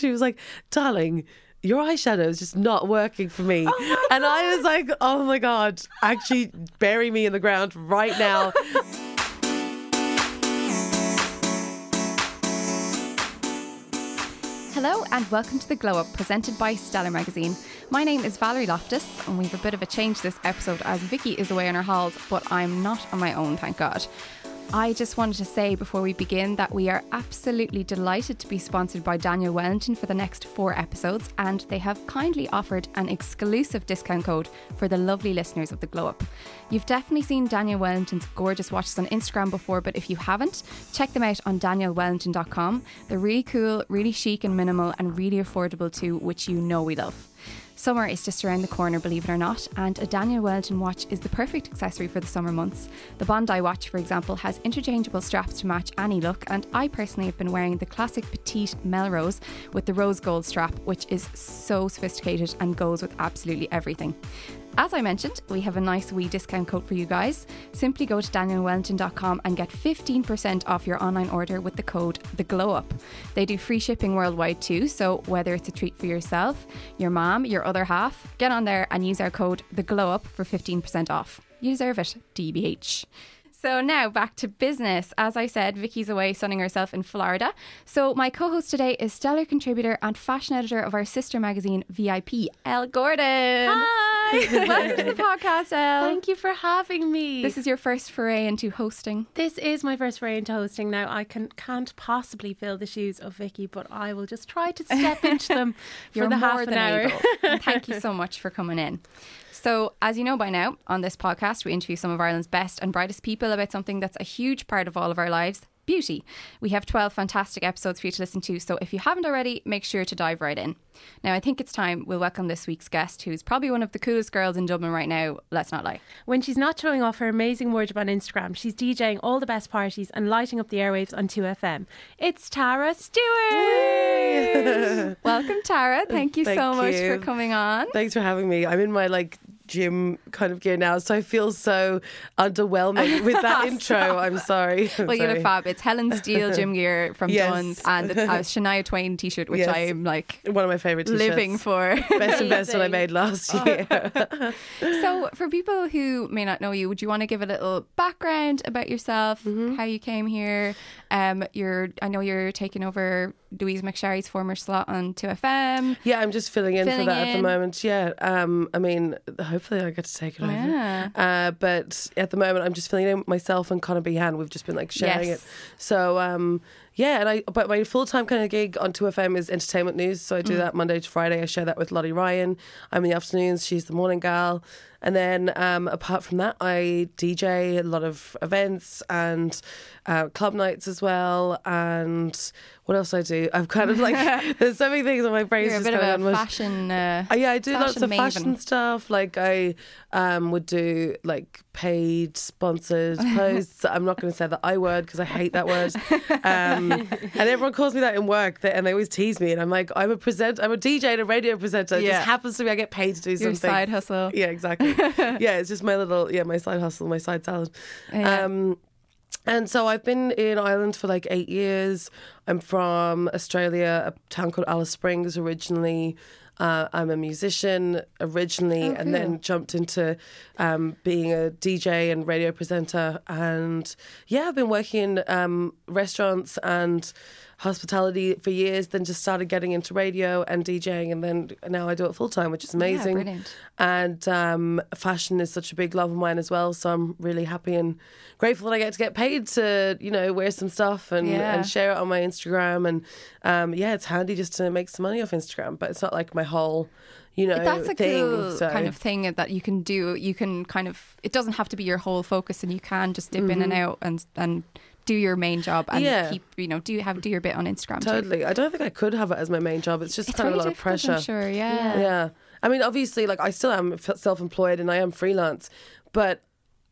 She was like, darling, your eyeshadow is just not working for me. Oh and I was like, oh my God, actually bury me in the ground right now. Hello and welcome to the Glow Up presented by Stellar Magazine. My name is Valerie Loftus and we've a bit of a change this episode as Vicky is away on her halls, but I'm not on my own, thank God. I just wanted to say before we begin that we are absolutely delighted to be sponsored by Daniel Wellington for the next four episodes, and they have kindly offered an exclusive discount code for the lovely listeners of the Glow Up. You've definitely seen Daniel Wellington's gorgeous watches on Instagram before, but if you haven't, check them out on danielwellington.com. They're really cool, really chic and minimal, and really affordable too, which you know we love. Summer is just around the corner, believe it or not, and a Daniel Wellington watch is the perfect accessory for the summer months. The Bondi watch, for example, has interchangeable straps to match any look, and I personally have been wearing the classic petite Melrose with the rose gold strap, which is so sophisticated and goes with absolutely everything. As I mentioned, we have a nice wee discount code for you guys. Simply go to danielwellington.com and get 15% off your online order with the code The Glow Up. They do free shipping worldwide too, so whether it's a treat for yourself, your mom, your other half, get on there and use our code The Glow Up for 15% off. You deserve it, DBH. So now back to business. As I said, Vicky's away sunning herself in Florida. So my co-host today is stellar contributor and fashion editor of our sister magazine VIP, Elle Gordon. Hi. Welcome to the podcast, Elle. Thank you for having me. This is your first foray into hosting. this is my first foray into hosting. Now I can can't possibly fill the shoes of Vicky, but I will just try to step into them for the half an hour. Thank you so much for coming in. So, as you know by now, on this podcast, we interview some of Ireland's best and brightest people about something that's a huge part of all of our lives beauty. We have 12 fantastic episodes for you to listen to, so if you haven't already, make sure to dive right in. Now, I think it's time we'll welcome this week's guest, who's probably one of the coolest girls in Dublin right now, let's not lie. When she's not showing off her amazing wardrobe on Instagram, she's DJing all the best parties and lighting up the airwaves on 2FM. It's Tara Stewart. Welcome, Tara. Thank you Thank so much for coming on. Thanks for having me. I'm in my like gym kind of gear now, so I feel so underwhelming with that intro. I'm sorry. I'm Well, you look fab. It's Helen Steele gym gear from Yes. Dunnes and a Shania Twain t-shirt, which Yes. I am like One of my favorite t-shirts. living for. Best investment I made last year. so, for people who may not know you, would you want to give a little background about yourself, Mm-hmm. how you came here? Um, you're, I know you're taking over Louise McSherry's former slot on 2FM. Yeah, I'm just filling in Filling for that at the moment. Yeah, um, I mean, hopefully I get to take it over. Yeah. Uh, but at the moment, I'm just filling in myself and Conor Behan. We've just been like sharing Yes. it. So um, yeah, and I but my full time kind of gig on 2FM is entertainment news. So I Mm. do that Monday to Friday. I share that with Lottie Ryan. I'm in the afternoons. She's the morning gal. And then um, apart from that, I DJ a lot of events and uh, club nights as well. And what else I do? I'm kind of like there's so many things on my brain. You're a bit of a fashion. Uh, uh, yeah, I do lots of maven. fashion stuff. Like I um, would do like paid sponsored posts. I'm not going to say the I word because I hate that word. Um, and everyone calls me that in work, and they always tease me. And I'm like, I'm a present, I'm a DJ and a radio presenter. It Yeah. just happens to be I get paid to do your something. side hustle. Yeah, exactly. yeah, it's just my little yeah, my side hustle, my side salad. Yeah. Um, and so I've been in Ireland for like eight years. I'm from Australia, a town called Alice Springs originally. Uh, I'm a musician originally, Oh, and then jumped into um, being a DJ and radio presenter. And yeah, I've been working in um, restaurants and hospitality for years. Then just started getting into radio and DJing, and then now I do it full time, which is amazing. Yeah, brilliant. And um, fashion is such a big love of mine as well. So I'm really happy and grateful that I get to get paid to, you know, wear some stuff and, Yeah. and share it on my Instagram. And um, yeah, it's handy just to make some money off Instagram, but it's not like my whole, you know, That's a thing. cool so. kind of thing that you can do. You can kind of. It doesn't have to be your whole focus, and you can just dip in and out and and do your main job and. Yeah. keep you know do have do your bit on Instagram. too. Totally. I don't think I could have it as my main job. It's just It's kind of a lot of pressure. I'm sure. Yeah. Yeah. I mean, obviously, like I still am self-employed and I am freelance, but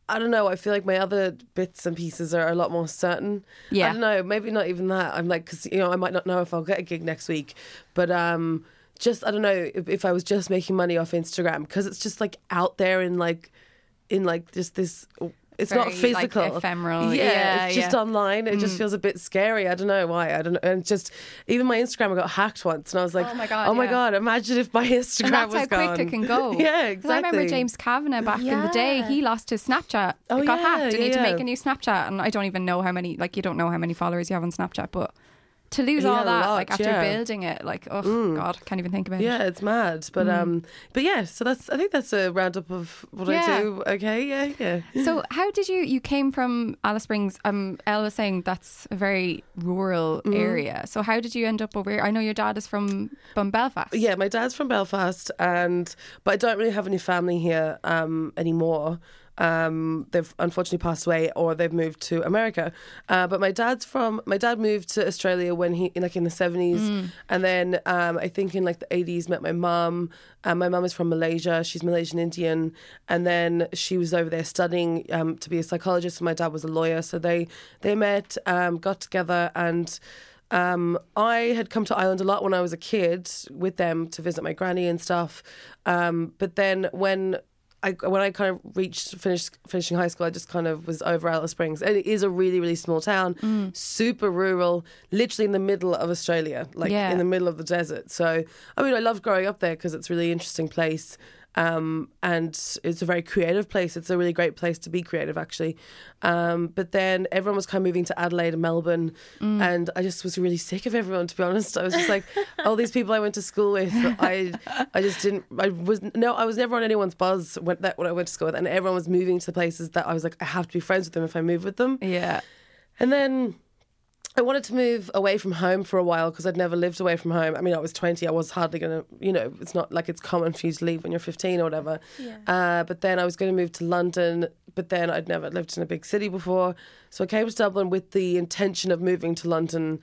I don't know. I feel like my other bits and pieces are a lot more certain. Yeah. I don't know. Maybe not even that. I'm like, because you know, I might not know if I'll get a gig next week, but um, just I don't know if, if I was just making money off Instagram because it's just like out there in like, in like just this it's not Very, like, physical, ephemeral. Yeah, Yeah, it's just yeah. Mm. online. It just feels a bit scary. I don't know why. I don't know. And just even my Instagram got hacked once, and I was like, Oh my God, oh my yeah. god! Imagine if my Instagram And that's was how quick it can go. yeah, exactly. I remember James Kavanagh back in the day. He lost his Snapchat. Oh, it got hacked, and he had to make a new Snapchat. And I don't even know how many. Like you don't know how many followers you have on Snapchat, but to lose Yeah, all that, lot, like after yeah. Mm. building it, like oh god, can't even think about Yeah, it. Yeah it's mad. But um, but yeah. So that's I think that's a roundup of what. I do. Okay, yeah, yeah. So how did you? You came from Alice Springs. Um, Elle was saying that's a very rural Mm-hmm. area. So how did you end up over here? I know your dad is from from Belfast. Yeah, my dad's from Belfast, and but I don't really have any family here um, anymore. Um, they've unfortunately passed away, or they've moved to America. Uh, but my dad's from my dad moved to Australia when he like in the seventies, and then um, I think in like the eighties met my mum. Um, my mum is from Malaysia. She's Malaysian Indian, and then she was over there studying um, to be a psychologist. And my dad was a lawyer, so they they met, um, got together, and. Um, I had come to Ireland a lot when I was a kid with them to visit my granny and stuff. Um, but then when I when I kind of reached finished finishing high school, I just kind of was over Alice Springs, and it is a really really small town, Mm. super rural, literally in the middle of Australia, like Yeah. in the middle of the desert. So I mean, I loved growing up there because it's a really interesting place. Um, and it's a very creative place. It's a really great place to be creative, actually. Um, but then everyone was kind of moving to Adelaide and Melbourne, Mm. and I just was really sick of everyone. To be honest, I was just like, all these people I went to school with, I, I just didn't. I was no, I was never on anyone's buzz when that when I went to school with, and everyone was moving to the places that I was like, I have to be friends with them if I move with them. Yeah. And then I wanted to move away from home for a while because I'd never lived away from home. I mean, I was 20. I was hardly going to, you know, it's not like it's common for you to leave when you're 15 or whatever. Yeah. Uh, but then I was going to move to London, but then I'd never lived in a big city before. So I came to Dublin with the intention of moving to London.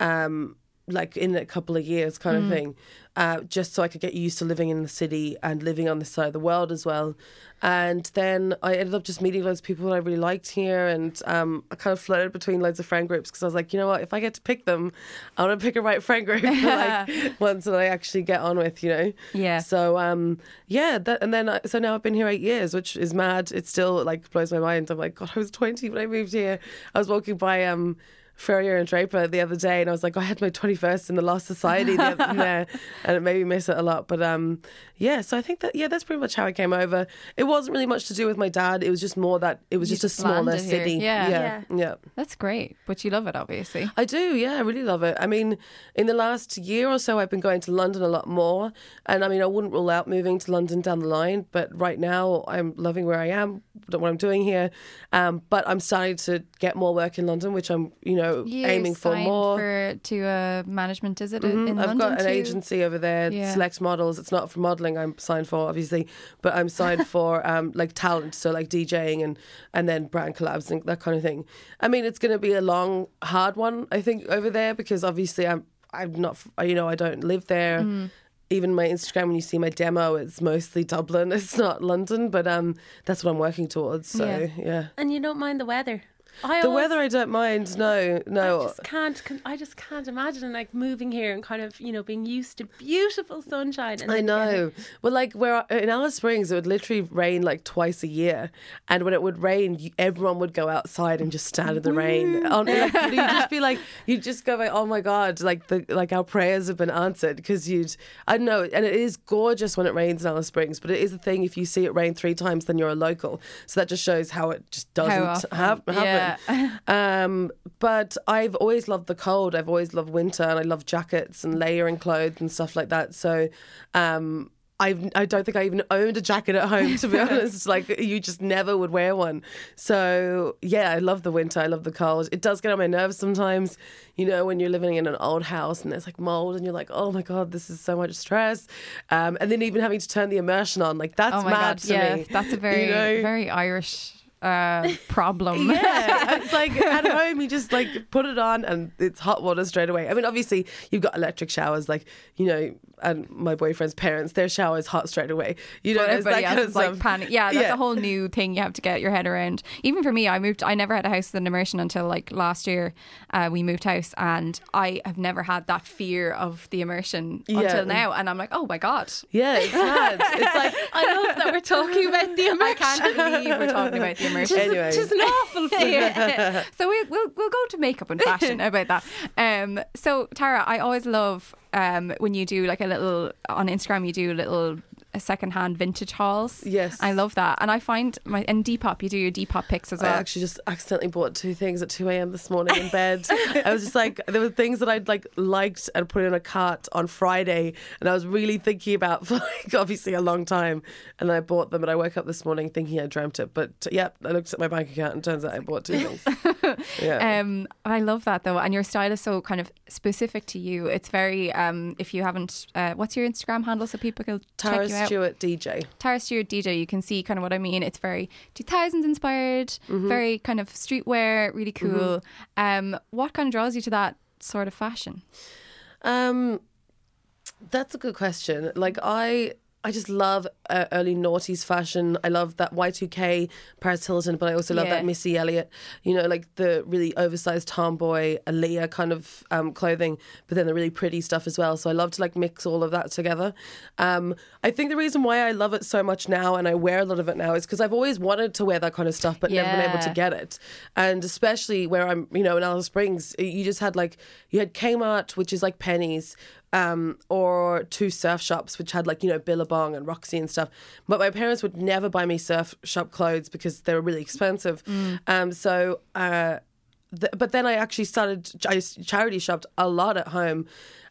Um, like in a couple of years, kind of thing, uh, just so I could get used to living in the city and living on this side of the world as well. And then I ended up just meeting loads of people that I really liked here, and um, I kind of floated between loads of friend groups because I was like, you know what, if I get to pick them, I want to pick a right friend group, for, like ones that I actually get on with, you know. Yeah. So um, yeah, that, and then I, so now I've been here eight years, which is mad. It still like blows my mind. I'm like, God, I was 20 when I moved here. I was walking by um. Farrier and Draper the other day, and I was like, I had my 21st in the Lost Society the other, there, and it made me miss it a lot. But um, yeah, so I think that yeah, that's pretty much how I came over. It wasn't really much to do with my dad. It was just more that it was You just a just smaller landed here. city. Yeah. yeah, yeah. That's great, but you love it, obviously. I do, yeah, I really love it. I mean, in the last year or so, I've been going to London a lot more. And I mean, I wouldn't rule out moving to London down the line, but right now I'm loving where I am, what I'm doing here. Um, but I'm starting to get more work in London, which I'm, you know, You aiming for more. for to a management, is it in Mhm. I've London got an too? agency over there, Yeah. Select Models. It's not for modelling I'm signed for, obviously, but I'm signed for um, like talent, so like DJing and and then brand collabs and that kind of thing. I mean, it's going to be a long, hard one, I think, over there because obviously I'm I'm not, you know, I don't live there. Mm. Even my Instagram, when you see my demo, it's mostly Dublin. It's not London, but um, that's what I'm working towards. So Yeah. yeah, And you don't mind the weather. I the always- weather I don't mind. No, no. I just can't. I just can't imagine like moving here and kind of you know being used to beautiful sunshine. And I then getting- know. Well, like where in Alice Springs, it would literally rain like twice a year, and when it would rain, everyone would go outside and just stand in the rain. On, like, you'd just be like, you'd just go like, oh my god, like the like our prayers have been answered because you'd I don't know, and it is gorgeous when it rains in Alice Springs, but it is a thing if you see it rain three times, then you're a local. So that just shows how it just doesn't often? hap- happen. Yeah. Um, but I've always loved the cold. I've always loved winter, and I love jackets and layering clothes and stuff like that. So, um, I've, I don't think I even owned a jacket at home, to be honest. Like, you just never would wear one. So, yeah, I love the winter. I love the cold. It does get on my nerves sometimes, you know, when you're living in an old house and there's like mold and you're like, oh my God, this is so much stress. Um, and then even having to turn the immersion on, like, that's oh mad god, to yeah, me. that's a very you know? very Irish uh, problem. Yeah, it's like at home you just like put it on and it's hot water straight away. I mean, obviously you've got electric showers, like you know, and my boyfriend's parents, their shower is hot straight away. You know, everybody that kind else of is like panic. Yeah, that's Yeah. a whole new thing you have to get your head around. Even for me, I moved. I never had a house with an immersion until like last year. Uh, we moved house, and I have never had that fear of the immersion Yeah. until now. And I'm like, oh my god, Yeah, it's mad. It's like I love that we're talking about the immersion. I can't believe we're talking about the immersion. Anyway. Is an awful fear. so we, we'll we'll go to makeup and fashion about that. Um, so Tara, I always love um when you do like a little on Instagram, you do a little uh, secondhand vintage hauls. Yes. I love that, and I find my and Depop, you do your Depop picks as well. I actually just accidentally bought two things at 2 a.m. this morning in bed. I was just like, there were things that I'd like liked and put in a cart on Friday, and I was really thinking about for like obviously a long time. And I bought them, and I woke up this morning thinking I dreamt it. But yeah, I looked at my bank account, and turns out I bought two things. Yeah. Um, I love that though, and your style is so kind of specific to you. It's very. Um, if you haven't, uh, what's your Instagram handle so people can check you out? Stewart DJ. Tara Stewart DJ, you can see kind of what I mean. It's very 2000s inspired, Mm-hmm. very kind of streetwear, really cool. Um, what kind of draws you to that sort of fashion? Um, that's a good question. Like I, I just love uh, early noughties fashion. I love that Y2K Paris Hilton, but I also love Yeah. that Missy Elliott. You know, like the really oversized tomboy Aaliyah kind of um, clothing, but then the really pretty stuff as well. So I love to like mix all of that together. Um, I think the reason why I love it so much now and I wear a lot of it now is because I've always wanted to wear that kind of stuff, but never been able to get it. And especially where I'm, you know, in Alice Springs, you just had like you had Kmart, which is like pennies um, or two surf shops which had like you know Billabong and Roxy and stuff. But my parents would never buy me surf shop clothes because they were really expensive. Um, so. Uh, th- but then I actually started. I charity shopped a lot at home.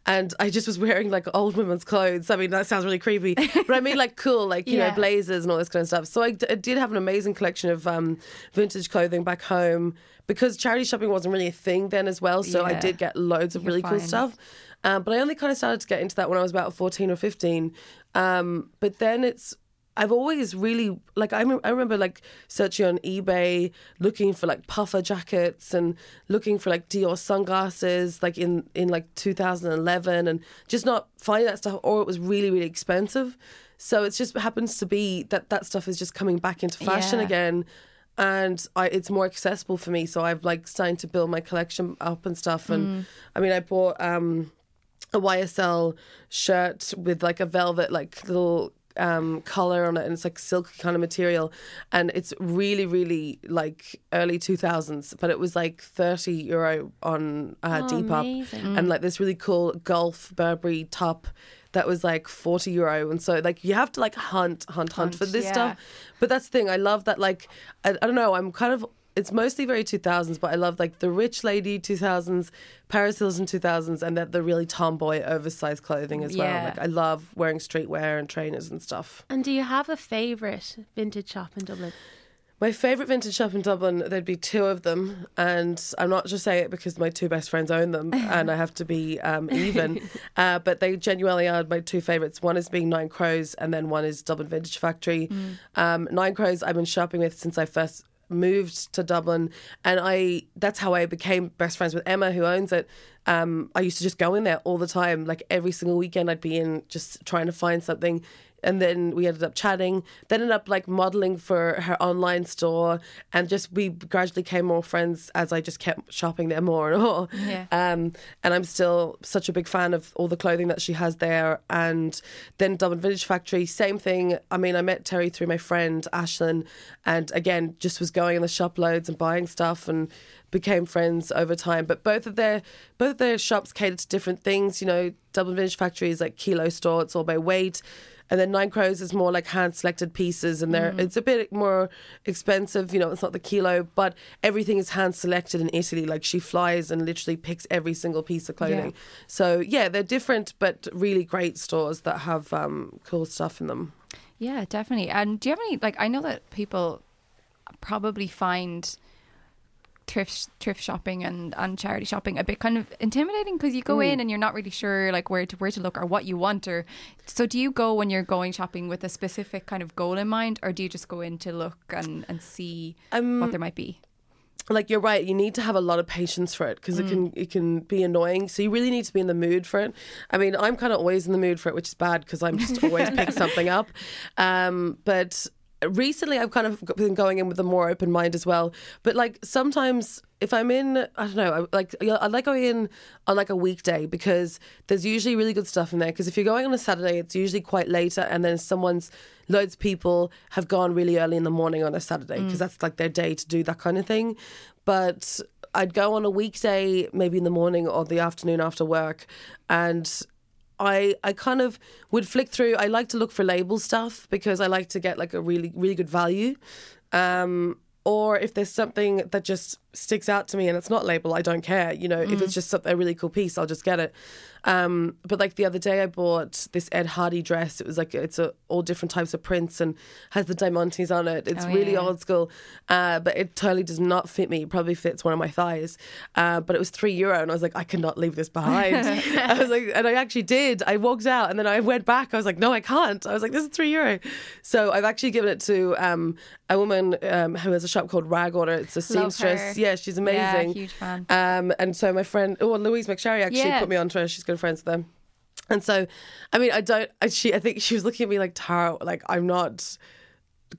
And I just was wearing like old women's clothes. I mean, that sounds really creepy, but I mean like cool, like you Yeah. know, blazers and all this kind of stuff. So I, d- I did have an amazing collection of um, vintage clothing back home because charity shopping wasn't really a thing then as well. So I did get loads of You're really cool stuff. Um, but I only kind of started to get into that when I was about 14 or 15. Um, but then it's, I've always really, like, I, I remember like searching on eBay, looking for like puffer jackets and looking for like Dior sunglasses, like in, in like 2011 and just not finding that stuff or it was really, really expensive. So it just happens to be that that stuff is just coming back into fashion Yeah. again and I, it's more accessible for me. So I've like starting to build my collection up and stuff. And I mean, I bought um, a YSL shirt with like a velvet like little um collar on it and it's like silk kind of material and it's really really like early 2000s but it was like 30 euro on uh, Oh, Depop amazing. and like this really cool golf Burberry top that was like 40 euro and so like you have to like hunt hunt hunt, for this yeah. stuff but that's the thing I love that like I, I don't know I'm kind of it's mostly very 2000s but I love like the rich lady 2000s Paris Hilton 2000s and that the really tomboy oversized clothing as well like I love wearing streetwear and trainers and stuff And do you have a favourite vintage shop in Dublin? my favourite vintage shop in Dublin, there'd be two of them. And I'm not just saying it because my two best friends own them and I have to be um, even. uh, but they genuinely are my two favourites. One is being Nine Crows and then one is Dublin Vintage Factory. Um, Nine Crows I've been shopping with since I first moved to Dublin and I that's how I became best friends with Emma who owns it. Um, I used to just go in there all the time. Like every single weekend I'd be in just trying to find something and then we ended up chatting then ended up like modeling for her online store and just we gradually became more friends as i just kept shopping there more and more. Yeah. um, and i'm still such a big fan of all the clothing that she has there and then dublin vintage factory same thing. I mean i met terry through my friend ashlyn and again just was going in the shop loads and buying stuff and became friends over time. But both of their both of their shops cater to different things you know. Dublin vintage factory is like kilo store it's all by weight and then Nine Crows is more like hand selected pieces, and they're it's a bit more expensive. You know, it's not the kilo, but everything is hand selected in Italy. Like she flies and literally picks every single piece of clothing. Yeah. So yeah, they're different, but really great stores that have um, cool stuff in them. Yeah, definitely. And do you have any like? I know that people probably find thrift thrift shopping and, and charity shopping a bit kind of intimidating because you go in and you're not really sure like where to where to look or what you want or so do you go when you're going shopping with a specific kind of goal in mind or do you just go in to look and and see Um, what there might be like you're right, you need to have a lot of patience for it because it can it can be annoying. So you really need to be in the mood for it. I mean, I'm kind of always in the mood for it, which is bad because I'm just always pick something up. Um, but recently I've kind of been going in with a more open mind as well. But like sometimes if I'm in, I don't know, I, like I like going in on like a weekday because there's usually really good stuff in there. Because if you're going on a Saturday, it's usually quite later, and then someone's loads of people have gone really early in the morning on a Saturday because mm. that's like their day to do that kind of thing. But I'd go on a weekday, maybe in the morning or the afternoon after work, and I I kind of would flick through. I like to look for label stuff because I like to get like a really really good value. Um, or if there's something that just sticks out to me and it's not label, I don't care. You know, if it's just something, a really cool piece, I'll just get it. Um, but like the other day, I bought this Ed Hardy dress. It was like it's a, all different types of prints and has the diamantes on it. It's Oh, really yeah. old school, uh, but it totally does not fit me. It probably fits one of my thighs. Uh, but it was three euro, and I was like, I cannot leave this behind. I was like, and I actually did. I walked out, and then I went back. I was like, no, I can't. I was like, this is three euro. So I've actually given it to um, a woman um, who has a shop called Rag Order. It's a seamstress. Yeah, she's amazing. Yeah, huge fan. Um, and so my friend, oh, Louise McSherry actually Yeah. put me onto her. She's good friends with them. And so, I mean, I don't. I, she, I think she was looking at me like Tara, like I'm not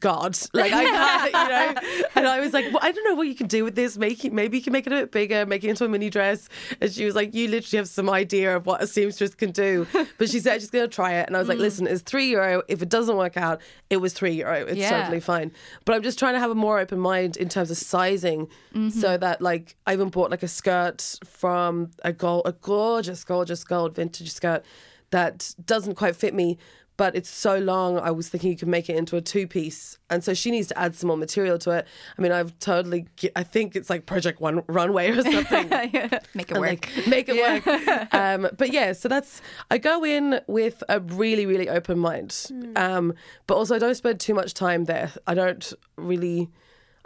God, like I can't, you know. And I was like, well, I don't know what you can do with this. Make it, maybe you can make it a bit bigger, make it into a mini dress. And she was like, you literally have some idea of what a seamstress can do. But she said she's going to try it. And I was Mm. like, listen, it's three euro. If it doesn't work out, it was three euro. It's Yeah. totally fine. But I'm just trying to have a more open mind in terms of sizing, Mm-hmm. so that like I even bought like a skirt from a gold, a gorgeous, gorgeous gold vintage skirt that doesn't quite fit me. But it's so long. I was thinking you could make it into a two piece, and so she needs to add some more material to it. I mean, I've totally. I think it's like Project One Runway or something. Make it and, work. like, make it work. um, but yeah, so that's I go in with a really, really open mind. Um, but also I don't spend too much time there. I don't really.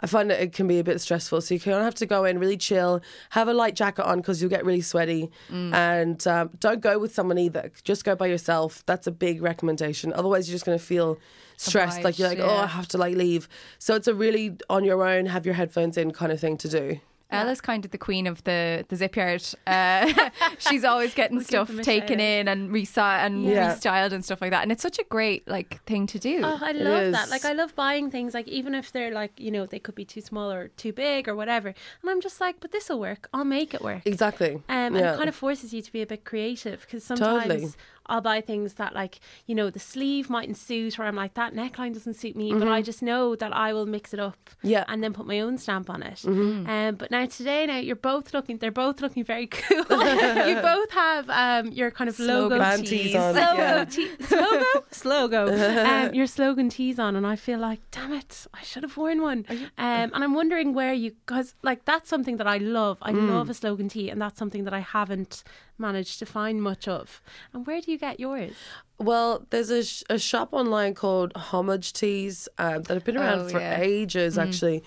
I find that it can be a bit stressful, so you kind of have to go in really chill, have a light jacket on because you'll get really sweaty, and um, don't go with someone either. Just go by yourself. That's a big recommendation. Otherwise, you're just going to feel stressed, like you're like, Obliged, oh. I have to like leave. So it's a really on your own, have your headphones in kind of thing to do. Ella's kind of the queen of the the zip yard. Uh, she's always getting stuff taken Michelle. in and resi- and Yeah. restyled and stuff like that, and it's such a great like thing to do. Oh, I love that. Like, I love buying things, like, even if they're like, you know, they could be too small or too big or whatever. And I'm just like, but this will work. I'll make it work. Exactly. Um, and Yeah. it kind of forces you to be a bit creative because sometimes Totally. I'll buy things that, like, you know, the sleeve mightn't suit, or I'm like, that neckline doesn't suit me, but I just know that I will mix it up Mm-hmm. Yeah. Mm-hmm. and then put my own stamp on it. Um, but now, today, now you're both looking, they're both looking very cool. you both have um, your kind of logo Slogan tees. tees on, Slogo yeah. slogo? Slogo. um, your slogan tees on, and I feel like, damn it, I should have worn one. Um, and I'm wondering where you, because like that's something that I love. I Mm. love a slogan tee, and that's something that I haven't managed to find much of. And where do you get yours? Well, there's a, sh- a shop online called Homage Tees um, that have been around Oh, for yeah. ages, actually.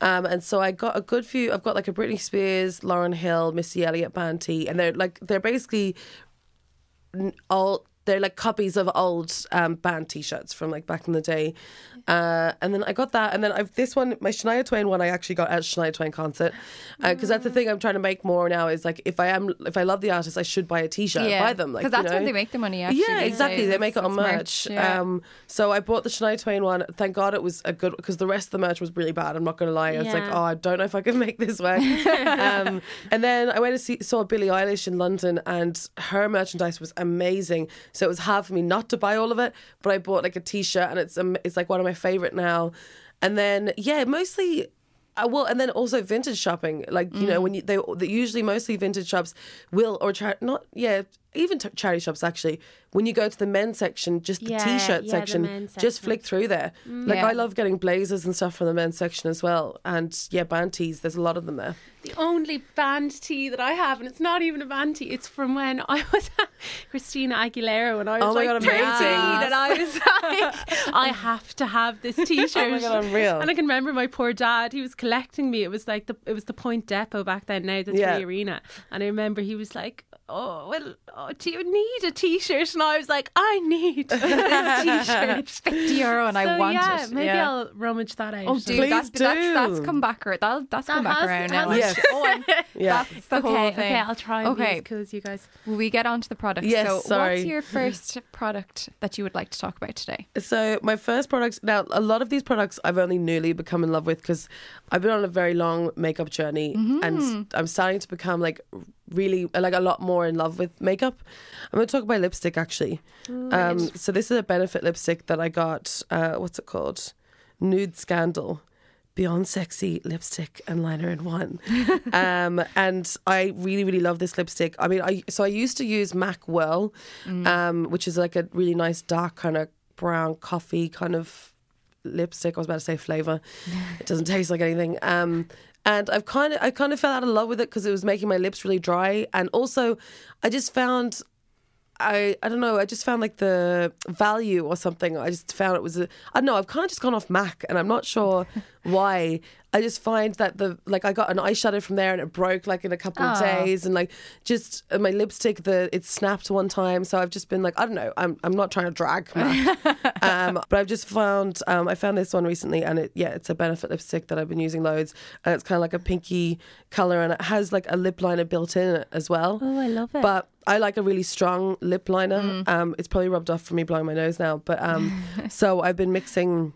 Um, and so I got a good few. I've got like a Britney Spears, Lauryn Hill, Missy Elliott band tee, and they're like they're basically all they're like copies of old um, band t-shirts from like back in the day. Uh, and then I got that, and then I've this one, my Shania Twain one, I actually got at Shania Twain concert because that's the thing I'm trying to make more now. Is like if I am if I love the artist, I should buy a t-shirt, buy them, like because that's you know? when they make the money. Actually, yeah, exactly. They make it on it's merch. Yeah. Um, so I bought the Shania Twain one. Thank God it was a good because the rest of the merch was really bad. I'm not going to lie. I was like, oh, I don't know if I can make this work. um, and then I went to see saw Billie Eilish in London, and her merchandise was amazing. So it was hard for me not to buy all of it, but I bought like a T-shirt, and it's um, it's like one of my favorite now. And then yeah, mostly. Uh, well, and then also vintage shopping, like you Mm. know, when you they, they usually mostly vintage shops will or char- not yeah even t- charity shops actually when you go to the men's section, just the Yeah, t-shirt yeah, the section, just flick through there. Mm. Like Yeah. I love getting blazers and stuff from the men's section as well, and yeah, band tees. There's a lot of them there. The only band tee that I have, and it's not even a band tee, it's from when I was Christina Aguilera when I was Oh my like God, 13, amazing. and I was like, I have to have this t-shirt. Oh my God, unreal. And I can remember my poor dad, he was collecting me. It was like the it was the Point Depot back then, now the Three. Arena. And I remember he was like, oh, well, oh, do you need a t-shirt? And I was like, I need this t-shirt. It's 50 euro and I So, want yeah, it. Maybe Yeah. I'll rummage that out. Oh, dude, Please that's, that's, that's do. come back. ar- That'll, that's come That back around now. Yes. Oh, Yeah. That's the okay, whole thing. okay, I'll try and Okay. be as cool as you guys. Will we get on to the products? Yes, so, sorry. what's your first product that you would like to talk about today? So my first products now a lot of these products I've only newly become in love with because I've been on a very long makeup journey mm-hmm. and I'm starting to become like really like a lot more in love with makeup. I'm going to talk about lipstick actually. Um, so this is a Benefit lipstick that I got. Uh, what's it called? Nude Scandal. Beyond sexy lipstick and liner in one, um, and I really, really love this lipstick. I mean, I so I used to use Mac Whirl, um, which is like a really nice dark kind of brown coffee kind of lipstick. I was about to say flavor. it doesn't taste like anything. Um, and I've kind of I kind of fell out of love with it because it was making my lips really dry, and also I just found I I don't know. I just found like the value or something. I just found it was a, I don't know. I've kind of just gone off Mac, and I'm not sure why. I just find that the like I got an eyeshadow from there and it broke like in a couple of Aw. days, and like just uh, my lipstick the it snapped one time. So I've just been like I don't know. I'm I'm not trying to drag Mac, um, but I've just found um, I found this one recently, and it yeah it's a Benefit lipstick that I've been using loads, and it's kind of like a pinky color, and it has like a lip liner built in it as well. Oh, I love it. But I like a really strong lip liner. Um, it's probably rubbed off from me blowing my nose now, but um, so I've been mixing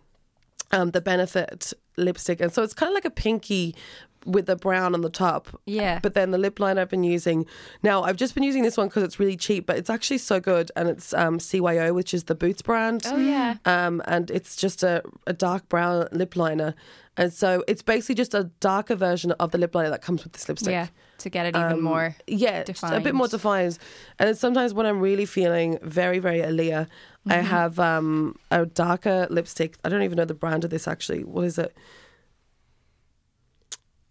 um, the Benefit lipstick, and so it's kind of like a pinky with the brown on the top. Yeah. But then the lip liner I've been using now, I've just been using this one because it's really cheap, but it's actually so good, and it's um, CYO, which is the Boots brand. Oh, yeah. Um, and it's just a, a dark brown lip liner. And so it's basically just a darker version of the lip liner that comes with this lipstick. Yeah, to get it even Um, more. yeah, a bit more defined. And sometimes when I'm really feeling very, very Aaliyah, I Mm-hmm. have um, a darker lipstick. I don't even know the brand of this actually. What is it?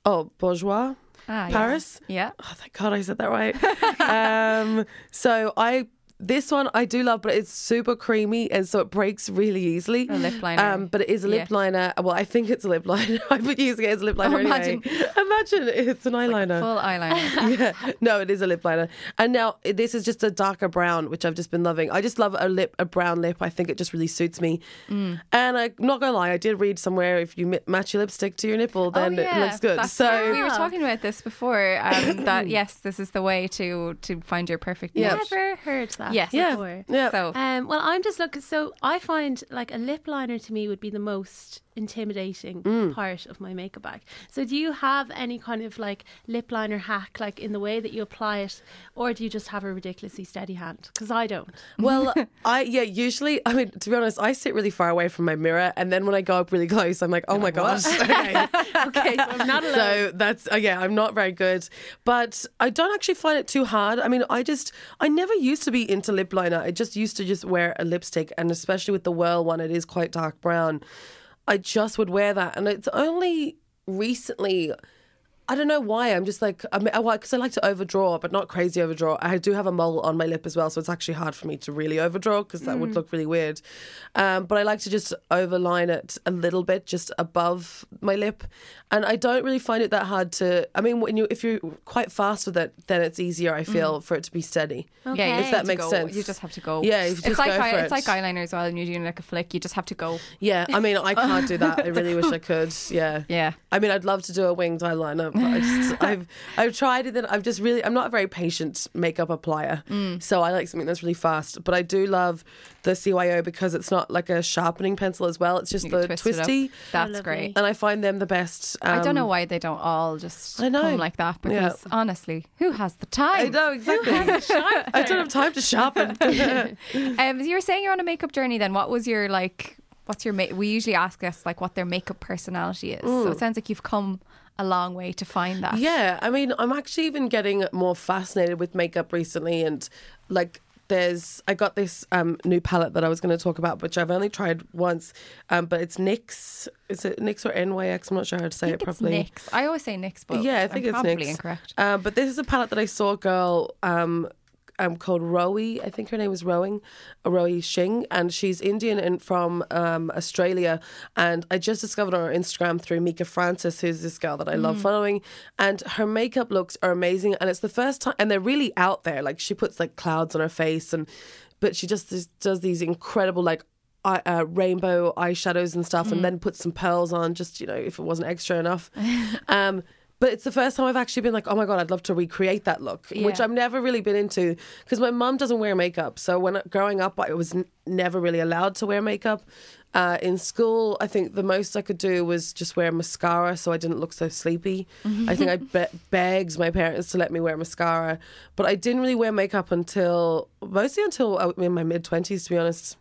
Oh, Bourjois Ah, yes. Paris. Yeah. Oh, thank God I said that right. um, so I. This one I do love, but it's super creamy and so it breaks really easily. A lip liner. Um, but it is a lip Yeah. liner. Well, I think it's a lip liner. I've been using it as a lip liner Oh, anyway. Imagine it's an eyeliner Full eyeliner. yeah, no, it is a lip liner. And now this is just a darker brown, which I've just been loving. I just love a lip, a brown lip. I think it just really suits me. Mm. And I'm not gonna lie, I did read somewhere if you match your lipstick to your nipple, then oh, yeah. it looks good. That's- so we were talking about this before. Um, that yes, this is the way to to find your perfect Yeah. match. Never heard that Yes. yeah, before. yeah. So Um, well, I'm just looking. So I find like a lip liner to me would be the most intimidating Mm. part of my makeup bag. So do you have any kind of like lip liner hack, like in the way that you apply it, or do you just have a ridiculously steady hand? Because I don't. Well, I yeah. Usually, I mean, to be honest, I sit really far away from my mirror, and then when I go up really close, I'm like, oh my gosh. okay. Okay, so I'm not alone. So that's uh, yeah, I'm not very good, but I don't actually find it too hard. I mean, I just I never used to be into lip liner. I just used to just wear a lipstick, and especially with the Whirl one, it is quite dark brown. I just would wear that, and it's only recently. I don't know why. I'm just like, I mean, because I like to overdraw, but not crazy overdraw. I do have a mole on my lip as well, so it's actually hard for me to really overdraw because that would look really weird. Um, but I like to just overline it a little bit, just above my lip, and I don't really find it that hard to. I mean, when you if you're quite fast with it, then it's easier. I feel for it to be steady. yeah, Okay. just If that makes go. sense. You just have to go. Yeah, you it's just like for it's it. like eyeliner as well. And you're doing like a flick, you just have to go. Yeah, I mean, I can't do that. I really wish I could. Yeah. Yeah. I mean, I'd love to do a winged eyeliner, but I just, I've I've tried it. And I've just really, I'm not a very patient makeup applier, Mm. so I like something that's really fast. But I do love the CYO because it's not like a sharpening pencil as well. It's just You the twist twisty, That's great. and I find them the best. I don't know Um, why they don't all just I know. come like that Yeah. because honestly, who has the time? I know exactly. I don't have time to sharpen. Um, you were saying you're on a makeup journey. Then what was your like? What's your? Ma- we usually ask us like what their makeup personality is. So it sounds like you've come a long way to find that. Yeah, I mean, I'm actually even getting more fascinated with makeup recently, and like. There's, I got this um, new palette that I was going to talk about, which I've only tried once, um, but it's NYX. Is it NYX or NYX? I'm not sure how to say I it think it's properly. NYX. I always say NYX, but yeah, I think I'm it's probably NYX. incorrect. Um, but this is a palette that I saw a girl um, um, called Rowie. I think her name is Rowing, Rowie Shing, and she's Indian and from um, Australia. And I just discovered on her Instagram through Mika Francis, who's this girl that I love following. And her makeup looks are amazing, and it's the first time, and they're really out there. Like she puts like clouds on her face, and but she just does- these incredible like uh, rainbow eyeshadows and stuff, and then puts some pearls on, just you know, if it wasn't extra enough. um, but it's the first time I've actually been like, oh my god, I'd love to recreate that look, which I've never really been into because my mum doesn't wear makeup. So when growing up, I was n- never really allowed to wear makeup. Uh, in school, I think the most I could do was just wear mascara, so I didn't look so sleepy. I think I be- begged my parents to let me wear mascara, but I didn't really wear makeup until mostly until I was in my mid twenties, to be honest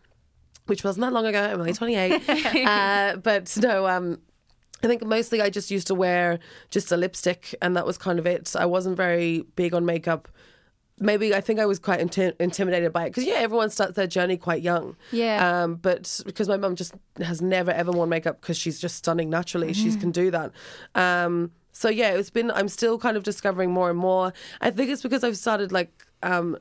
which wasn't that long ago. I'm only 28. uh, but no, um, I think mostly I just used to wear just a lipstick, and that was kind of it. I wasn't very big on makeup. Maybe I think I was quite inti- intimidated by it because yeah, everyone starts their journey quite young. Yeah. Um, but because my mum just has never ever worn makeup because she's just stunning naturally, she can do that. Um, so yeah, it's been. I'm still kind of discovering more and more. I think it's because I've started like um,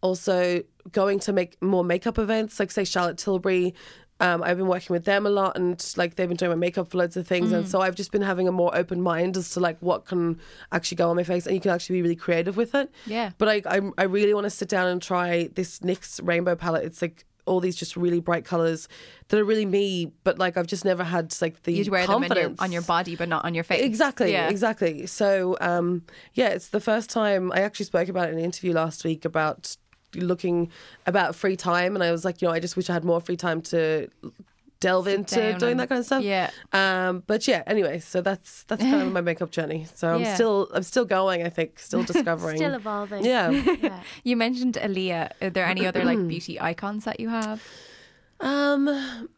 also going to make more makeup events, like say Charlotte Tilbury. Um, I've been working with them a lot, and like they've been doing my makeup for loads of things, and so I've just been having a more open mind as to like what can actually go on my face, and you can actually be really creative with it. Yeah. But I, I, I really want to sit down and try this NYX rainbow palette. It's like all these just really bright colors that are really me, but like I've just never had like the You'd wear them on your, confidence on your body, but not on your face. Exactly, Yeah. exactly. So, um, yeah, it's the first time I actually spoke about it in an interview last week about looking about free time, and I was like, you know, I just wish I had more free time to delve into doing and- that kind of stuff. yeah. Um, but yeah, anyway, so that's that's kind of my makeup journey. So I'm Yeah. still I'm still going. I think still discovering. Still evolving. yeah. Yeah. You mentioned Aaliyah. Are there any other like beauty icons that you have? Um,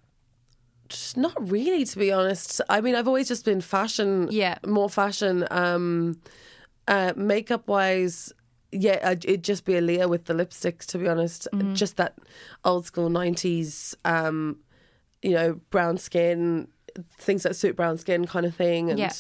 not really, to be honest. I mean, I've always just been fashion. Yeah. more fashion. Um, uh, makeup wise, yeah, it'd just be Aaliyah with the lipsticks. To be honest, Mm-hmm. just that old school nineties. Um, you know, brown skin, things that suit brown skin, kind of thing. And Yeah.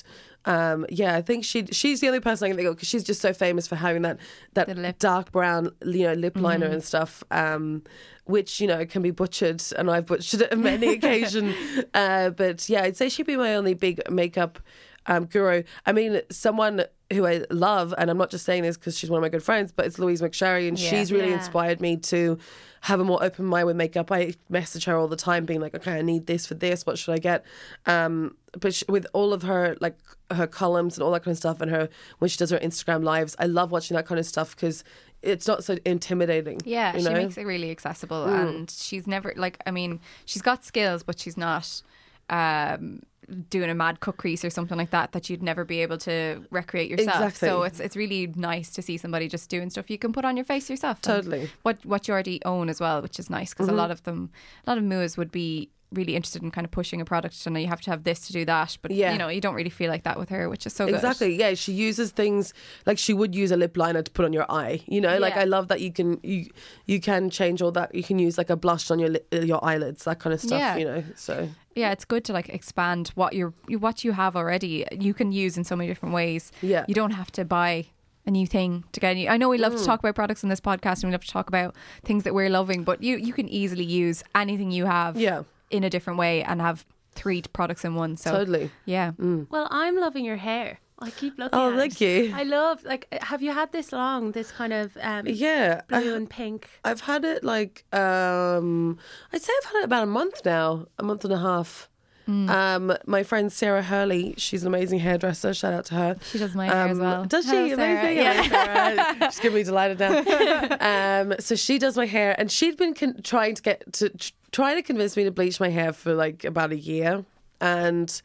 um, yeah, I think she she's the only person I can think of because she's just so famous for having that that dark brown, you know, lip liner and stuff, um, which you know can be butchered, and I've butchered it on many occasion. Uh, but yeah, I'd say she'd be my only big makeup um, guru. I mean, someone who I love, and I'm not just saying this because she's one of my good friends, but it's Louise McSherry, and Yeah. she's really Yeah. inspired me to have a more open mind with makeup. I message her all the time, being like, "Okay, I need this for this. What should I get?" Um, but she, with all of her like her columns and all that kind of stuff, and her when she does her Instagram lives, I love watching that kind of stuff because it's not so intimidating. Yeah, you she know? makes it really accessible, and she's never like. I mean, she's got skills, but she's not um, doing a mad cut crease or something like that that you'd never be able to recreate yourself. Exactly. So it's it's really nice to see somebody just doing stuff you can put on your face yourself. Totally. What what you already own as well, which is nice because a mm-hmm. lot of them, a lot of muas would be really interested in kind of pushing a product and you have to have this to do that but Yeah. you know you don't really feel like that with her which is so good Exactly. Yeah, she uses things like she would use a lip liner to put on your eye. You know, like I love that you can you you can change all that. You can use like a blush on your li- your eyelids, that kind of stuff. Yeah. You know, so yeah it's good to like expand what you're what you have already you can use in so many different ways Yeah. you don't have to buy a new thing to get a new I know we Mm. love to talk about products in this podcast and we love to talk about things that we're loving but you you can easily use anything you have Yeah. In a different way and have three products in one so totally. yeah Well, I'm loving your hair. I keep looking. Oh, at thank it. you. I love like. Have you had this long? This kind of um, Yeah, I- blue and pink. I've had it like um I'd say I've had it about a month now, a month and a half. Hmm. Um, my friend Sarah Hurley, she's an amazing hairdresser. Shout out to her. she does my hair as Um, well Does she? Sarah. Amazing. yeah. Sarah. She's gonna be delighted now. um, so she does my hair, and she'd been con- trying to get to tr- trying to convince me to bleach my hair for like about a year, and.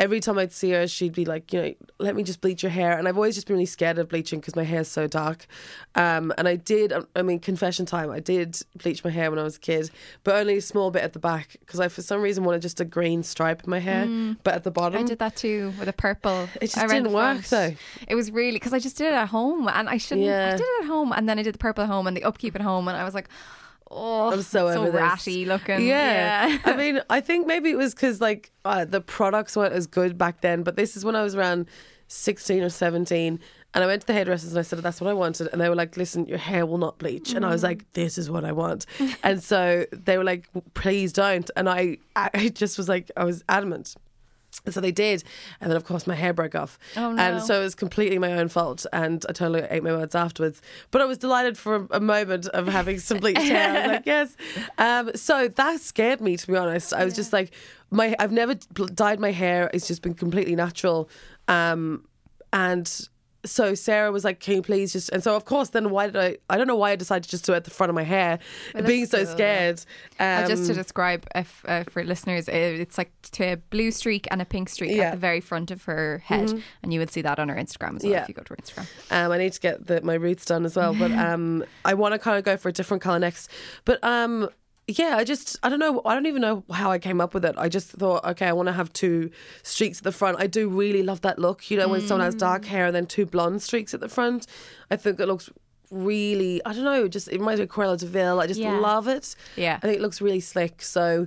Every time I'd see her, she'd be like, you know, let me just bleach your hair. And I've always just been really scared of bleaching because my hair's so dark. Um, and I did, I mean, confession time, I did bleach my hair when I was a kid, but only a small bit at the back because I, for some reason, wanted just a green stripe in my hair, but at the bottom. I did that too with a purple. It just didn't work, though. It was really because I just did it at home and I shouldn't. Yeah. I did it at home and then I did the purple at home and the upkeep at home and I was like, oh, I'm so over this. ratty looking. Yeah. Yeah. I mean, I think maybe it was because like uh, the products weren't as good back then, but this is when I was around 16 or 17 And I went to the hairdressers and I said, that's what I wanted. And they were like, listen, your hair will not bleach. And I was like, this is what I want. and so they were like, please don't. And I, I just was like, I was adamant. So they did. And then, of course, my hair broke off. Oh, no. And so it was completely my own fault. And I totally ate my words afterwards. But I was delighted for a, moment of having some bleached hair. I was like, yes. Um, so that scared me, to be honest. I was just like, my I've never dyed my hair. It's just been completely natural. Um, and so Sarah was like, "Can you please just?" And so of course, then why did I? I don't know why I decided to just to do it at the front of my hair, Well, being so cool, scared. Uh, just to Um, describe if, uh, for listeners, uh, it's like to a blue streak and a pink streak Yeah. Mm-hmm. at the very front of her head, and you would see that on her Instagram as well Yeah. if you go to her Instagram. Um, I need to get the, my roots done as well, but um, I want to kind of go for a different color next. But um, yeah, I just I don't know. I don't even know how I came up with it. I just thought, okay, I want to have two streaks at the front. I do really love that look. You know, when someone has dark mm. hair and then two blonde streaks at the front, I think it looks really. I don't know. Just it reminds me of Cruella de Vil. I just Yeah. love it. Yeah. I think it looks really slick. So.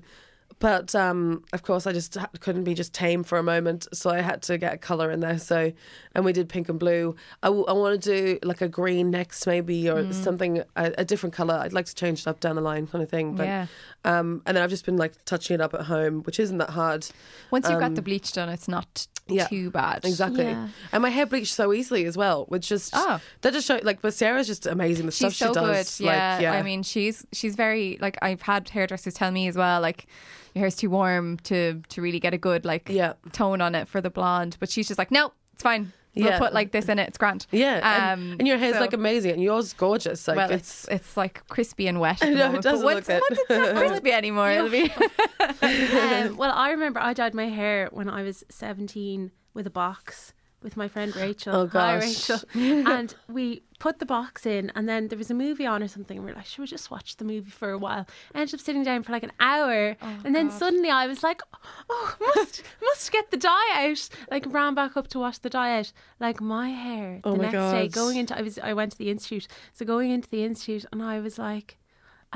But um, of course, I just couldn't be just tame for a moment, so I had to get a color in there. So, and we did pink and blue. I, w- I want to do like a green next, maybe, or Mm. something a, a different color. I'd like to change it up down the line, kind of thing. But, Yeah. um, and then I've just been like touching it up at home, which isn't that hard. Once you've got the bleach done, it's not Um, yeah, too bad. Exactly. Yeah. And my hair bleached so easily as well, which just Oh. that just show like. But Sarah's just amazing. The She's stuff so she does, good. Yeah, like, yeah. I mean, she's she's very like I've had hairdressers tell me as well, like your hair's too warm to to really get a good like Yeah. tone on it for the blonde. But she's just like, no, it's fine. We'll Yeah. put like this in it. It's grand. yeah, and, Um, and your hair's so- like amazing, and yours is gorgeous. Like well, it's, it's it's like crispy and wet. At I the know, it moment, doesn't but once, look it. once it's not crispy anymore, it'll be. um, well, I remember I dyed my hair when I was 17 with a box with my friend Rachel. Oh, Hi, gosh. Rachel. and we put the box in, and then there was a movie on or something. And we were like, should we just watch the movie for a while? I ended up sitting down for like an hour, oh, and then God. suddenly I was like, oh, must must get the dye out. Like ran back up to wash the dye out. Like my hair Oh the my next day going into I was I went to the institute, so going into the institute, and I was like.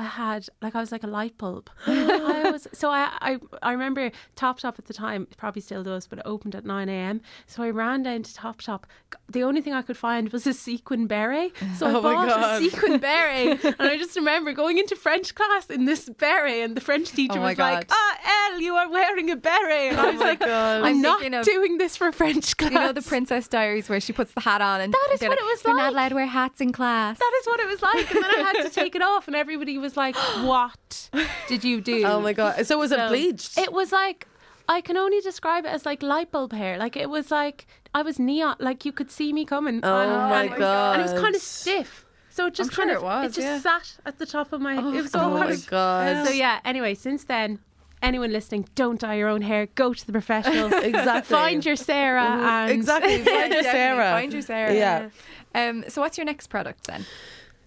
I had like I was like a light bulb. I was so I, I I remember Top Shop at the time probably still does, but it opened at nine a.m. So I ran down to Top Shop. The only thing I could find was a sequin beret. So I Oh bought a sequin beret, and I just remember going into French class in this beret, and the French teacher Oh was like, God. "Ah, Elle, you are wearing a beret," and I was like, God. "I'm not of- doing this for French class." You know the Princess Diaries where she puts the hat on and That is what like, it was You're like." not allowed to wear hats in class. That is what it was like, and then I had to take it off, and everybody was like, "What did you do?" oh my god! So was it bleached? It was like I can only describe it as like light bulb hair. Like it was like I was neon. Like you could see me coming. Oh and, my and, and it was kind of stiff. So it just I'm sure kind of it was, just yeah. sat at the top of my. it was all oh kind my of. god! So yeah. Anyway, since then. Anyone listening, don't dye your own hair. Go to the professionals. Exactly. Find your Sarah. And exactly. Find your Sarah. Find your Sarah. Yeah. Um, so what's your next product then?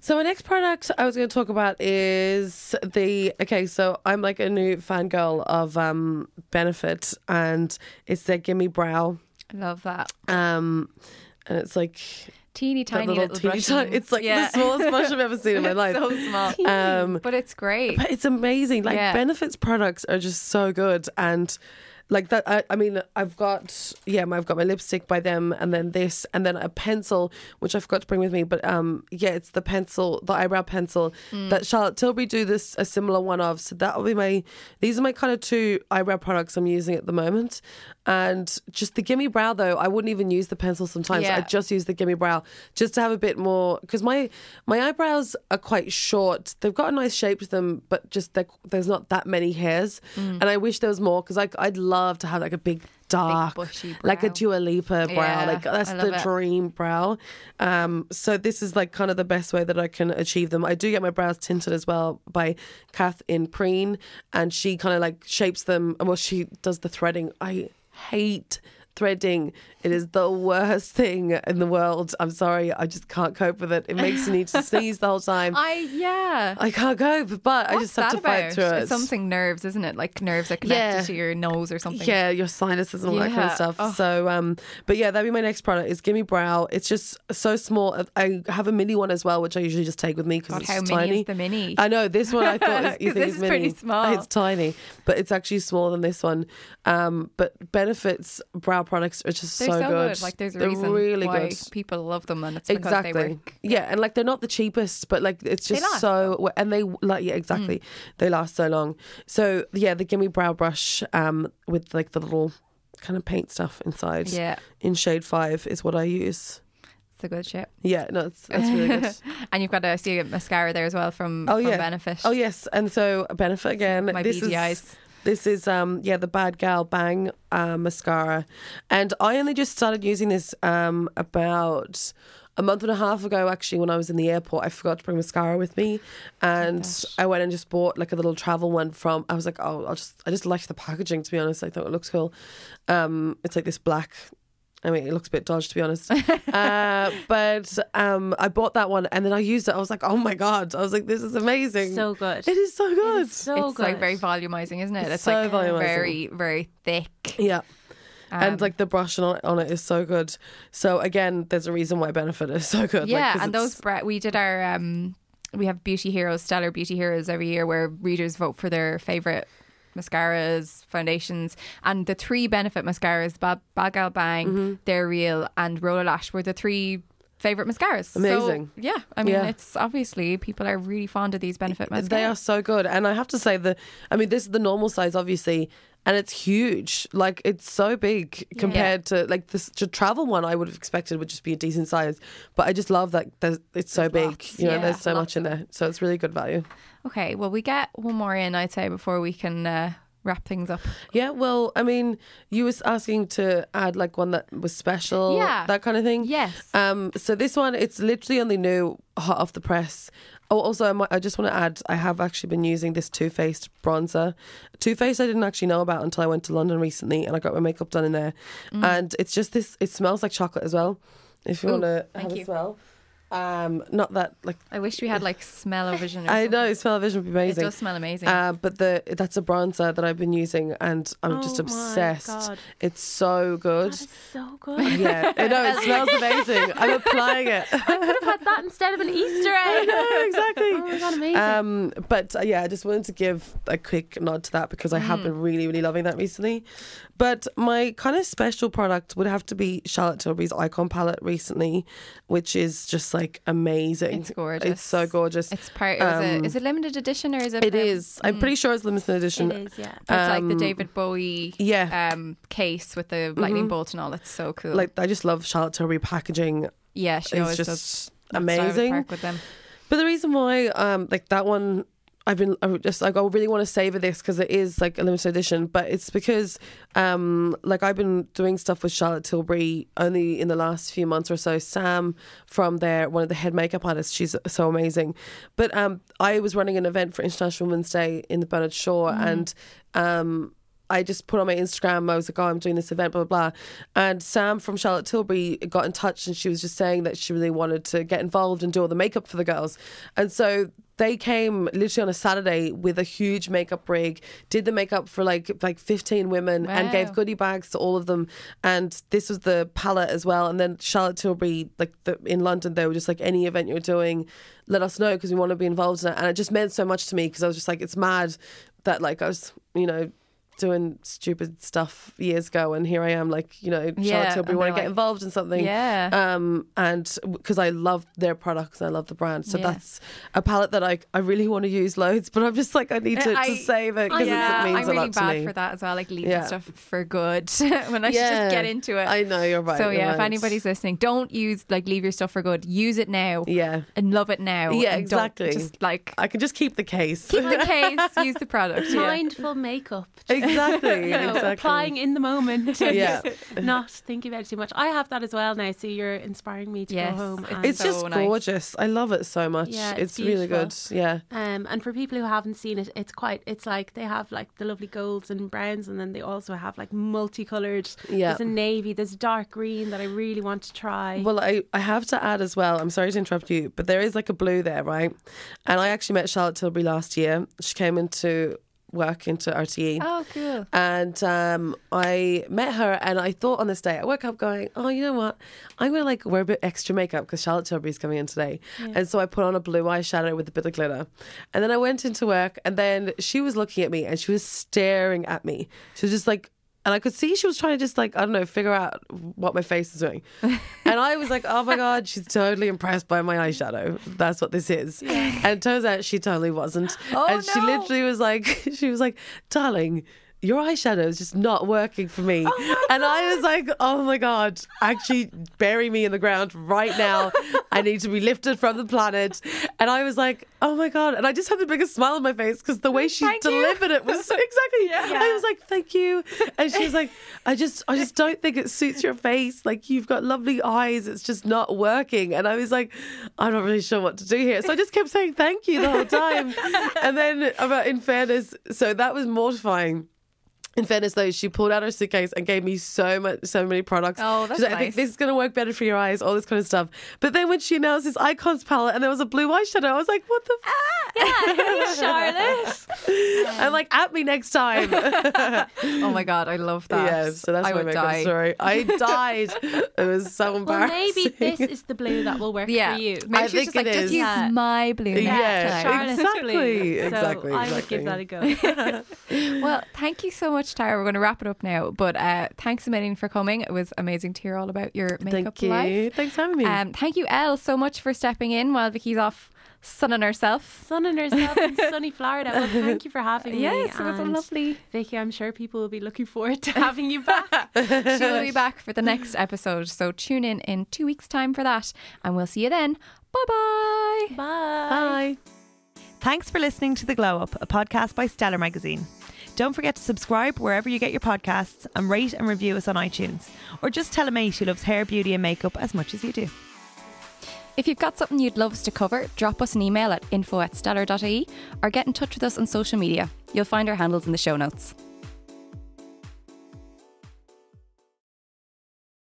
So my next product I was going to talk about is the okay. So I'm like a new fangirl of um, Benefit, and it's their Gimme Brow, I love that. um, and it's like Teeny tiny little little, teeny tiny. It's like Yeah. the smallest brush I've ever seen in my It's life. so small. Um, But it's great. but it's amazing. Like Yeah. Benefits products are just so good, and like that. I, I mean, I've got yeah, I've got my lipstick by them, and then this, and then a pencil which I forgot to bring with me. But um, yeah, it's the pencil, the eyebrow pencil that Charlotte Tilbury do this a similar one of. So that will be my. These are my kind of two eyebrow products I'm using at the moment, and just the Gimme Brow though. I wouldn't even use the pencil sometimes. Yeah. I just use the Gimme Brow just to have a bit more because my my eyebrows are quite short. They've got a nice shape to them, but just there's not that many hairs, mm. and I wish there was more because I'd love to have like a big dark, like a. Dua Lipa brow. Yeah, like that's the it. dream brow. Um, so this is like kind of the best way that I can achieve them. I do get my brows tinted as well by Kath in Preen, and she kind of like shapes them. Well, she does the threading. I hate threading. It is the worst thing in the world. I'm sorry, I just can't cope with it. It makes me need to sneeze the whole time. I yeah. I can't cope, but I just have to fight through it. It's something nerves, isn't it? Like nerves that connect Yeah. to your nose or something. Yeah, your sinuses and all that kind of stuff. Oh. So, um, but yeah, that'd be my next product. Is Gimme Brow. It's just so small. I have a mini one as well, which I usually just take with me because it's how just mini tiny. is the mini? I know this one. I thought is, you think this is is pretty small. It's tiny, but it's actually smaller than this one. Um, but Benefits Brow products are just They're so, so, good. good. Like there's a They're reason really why good. people love them, and it's because Exactly. they work. Yeah, and like they're not the cheapest, but like it's just Mm. so and they like yeah exactly they last so long. So yeah, the Gimme Brow Brush um with like the little kind of paint stuff inside Yeah, in shade five is what I use. it's a good shit. Yeah, no, it's that's really good. And you've got a see a mascara there as well from, Oh, from yeah. Benefit. oh yes, and so Benefit again. my this beady is, eyes. This is um yeah the Bad Gal Bang uh, mascara, and I only just started using this um about a month and a half ago. Actually, when I was in the airport, I forgot to bring mascara with me, and gosh. I went and just bought like a little travel one from. I was like, oh, I'll just I just liked the packaging. To be honest, I thought it looks cool. Um, it's like this black. I mean, it looks a bit dodged to be honest. uh, but um, I bought that one and then I used it. I was like, oh my god! I was like, this is amazing. So good. it is so good. It's so it's good. like very volumizing, isn't it? It's It's, so like volumizing. very, very thick. yeah. Um, and like the brush on it, on it is so good. So again, there's a reason why Benefit is so good. like, and those bre- we did our um we have beauty heroes, stellar beauty heroes every year where readers vote for their favorite mascaras, foundations, and the three benefit mascaras, Bad, Bad Bang, Mm-hmm. They're Real, and Roller Lash were the three favorite mascaras. So, Amazing. yeah, I mean, Yeah. it's obviously people are really fond of these benefit mascaras. They are so good. And I have to say the I mean this is the normal size obviously and it's huge. Like it's so big compared to like this to travel one I would have expected would just be a decent size. But I just love that there's, it's so big. lots. You know, Yeah, there's so much in there. So it's really good value. Okay, well, we get one more in, I'd say, before we can uh, wrap things up. Yeah, well, I mean, you was asking to add like one that was special, Yeah. that kind of thing. Yes. Um, so this one, it's literally only new, hot off the press. Oh, also, I, might, I just want to add, I have actually been using this Too Faced bronzer. Too Faced, I didn't actually know about until I went to London recently, and I got my makeup done in there. And it's just this. It smells like chocolate as well. If you Mm. Want to thank have you. a smell, um, not that like I wish we had like smell-o-vision. I something. know smell-o-vision would be amazing. It does smell amazing. Uh, but the that's a bronzer that I've been using, and I'm just Oh my obsessed. It's so good. So good. Yeah, I know it smells amazing. I'm applying it. I could have had that instead of an Easter egg. know, exactly. Oh my god, amazing. Um, but uh, yeah, I just wanted to give a quick nod to that because I have been really, really loving that recently. But my kind of special product would have to be Charlotte Tilbury's Icon palette recently, which is just like amazing. It's gorgeous. It's so gorgeous. It's part. Um, it, is it limited edition or is it? It um, is. I'm pretty sure it's limited edition. it is, yeah. It's like the um, David Bowie Yeah. um, case with the lightning bolt and all. It's so cool. Like I just love Charlotte Tilbury packaging. yeah, she It's always just does. that's why I would amazing. park with them. But the reason why, um, like that one, I've been I just like I really want to savor this because it is like a limited edition. But it's because, um, like I've been doing stuff with Charlotte Tilbury only in the last few months or so. Sam from there, one of the head makeup artists, she's so amazing. But um, I was running an event for International Women's Day in the Bernard Shaw, and um. I just put on my Instagram, I was like, oh, I'm doing this event, blah, blah, blah. And Sam from Charlotte Tilbury got in touch and she was just saying that she really wanted to get involved and do all the makeup for the girls. And so they came literally on a Saturday with a huge makeup rig, did the makeup for like like 15 women and gave goodie bags to all of them. And this was the palette as well. And then Charlotte Tilbury, like the, in London, they were just like, any event you're doing, let us know because we want to be involved in it. And it just meant so much to me because I was just like, it's mad that like I was, you know, doing stupid stuff years ago and here I am like you know Charlotte Yeah, Tilbury want to they're get like- involved in something Yeah. um and because I love their products and I love the brand so Yeah. that's a palette that I I really want to use loads but I'm just like I need to, I- to save it because yeah, it means I'm a really lot to bad me for that as well, like leaving Yeah. stuff for good when I should just get into it. I know you're right so you're yeah, if anybody's listening, don't use like leave your stuff for good. Use it now yeah and love it now. Yeah, exactly. Just like I can just keep the case keep the case, use the product. Yeah. Mindful makeup. exactly You know, exactly applying in the moment. Yeah. Not thinking about it too much. I have that as well now, so you're inspiring me to Yes, go home. it's it's so just nice. gorgeous I love it so much Yeah, it's, it's really good yeah um, and for people who haven't seen it, it's quite. It's like they have like the lovely golds and browns, and then they also have like multicolored. Yeah. There's a navy. There's dark green that I really want to try. Well, I, I have to add as well, I'm sorry to interrupt you, but there is like a blue there, right? And I actually met Charlotte Tilbury last year. She came into work into RTE. Oh, cool. And um, I met her, and I thought on this day, I woke up going, "Oh, you know what? I'm gonna like wear a bit extra makeup because Charlotte Tilbury's coming in today." And so I put on a blue eyeshadow with a bit of glitter, and then I went into work, and then she was looking at me, and she was staring at me. She was just like and I could see she was trying to just like I don't know figure out what my face is doing, and I was like, oh my god, she's totally impressed by my eyeshadow. That's what this is. And it turns out she totally wasn't. Oh, and she literally was like, she was like, darling. Your eyeshadow is just not working for me. Oh and I was like, oh my God, actually bury me in the ground right now. I need to be lifted from the planet. And I was like, oh my God. And I just had the biggest smile on my face because the way she Thank you. delivered it was exactly. Yeah. I was like, thank you. And she was like, I just, I just don't think it suits your face. Like you've got lovely eyes. It's just not working. And I was like, I'm not really sure what to do here. So I just kept saying thank you the whole time. and then, about in fairness, so that was mortifying. In fairness, though, she pulled out her suitcase and gave me so much, so many products. Oh, that's She's like, I think this is going to work better for your eyes, all this kind of stuff. But then when she announced this icons palette and there was a blue eyeshadow, I was like, what the? Ah, F-? Charlotte. I'm like, at me next time. Oh my god, I love that. yeah, so that's I my would makeup die. story. I died. It was so embarrassing. Well, maybe this is the blue that will work Yeah, for you. maybe I she think just like, it just is. use Yeah. my blue next Yeah, time. Exactly, blue. So exactly, I would exactly. give that a go. Well, thank you so much, Tara. We're going to wrap it up now, but uh, thanks a million for coming. It was amazing to hear all about your makeup Thank you. life. Thanks for having me. Um, thank you, Elle, so much for stepping in while Vicky's off sunning herself. Sunning herself in sunny Florida. Well, thank you for having me. Yes, it was and lovely. Vicky, I'm sure people will be looking forward to having you back. She will be back for the next episode, so tune in in two weeks' time for that, and we'll see you then. Bye bye. Bye. Bye. Thanks for listening to The Glow Up, a podcast by Stellar Magazine. Don't forget to subscribe wherever you get your podcasts and rate and review us on iTunes. Or just tell a mate who loves hair, beauty, and makeup as much as you do. If you've got something you'd love us to cover, drop us an email at info at stellar.ie or get in touch with us on social media. You'll find our handles in the show notes.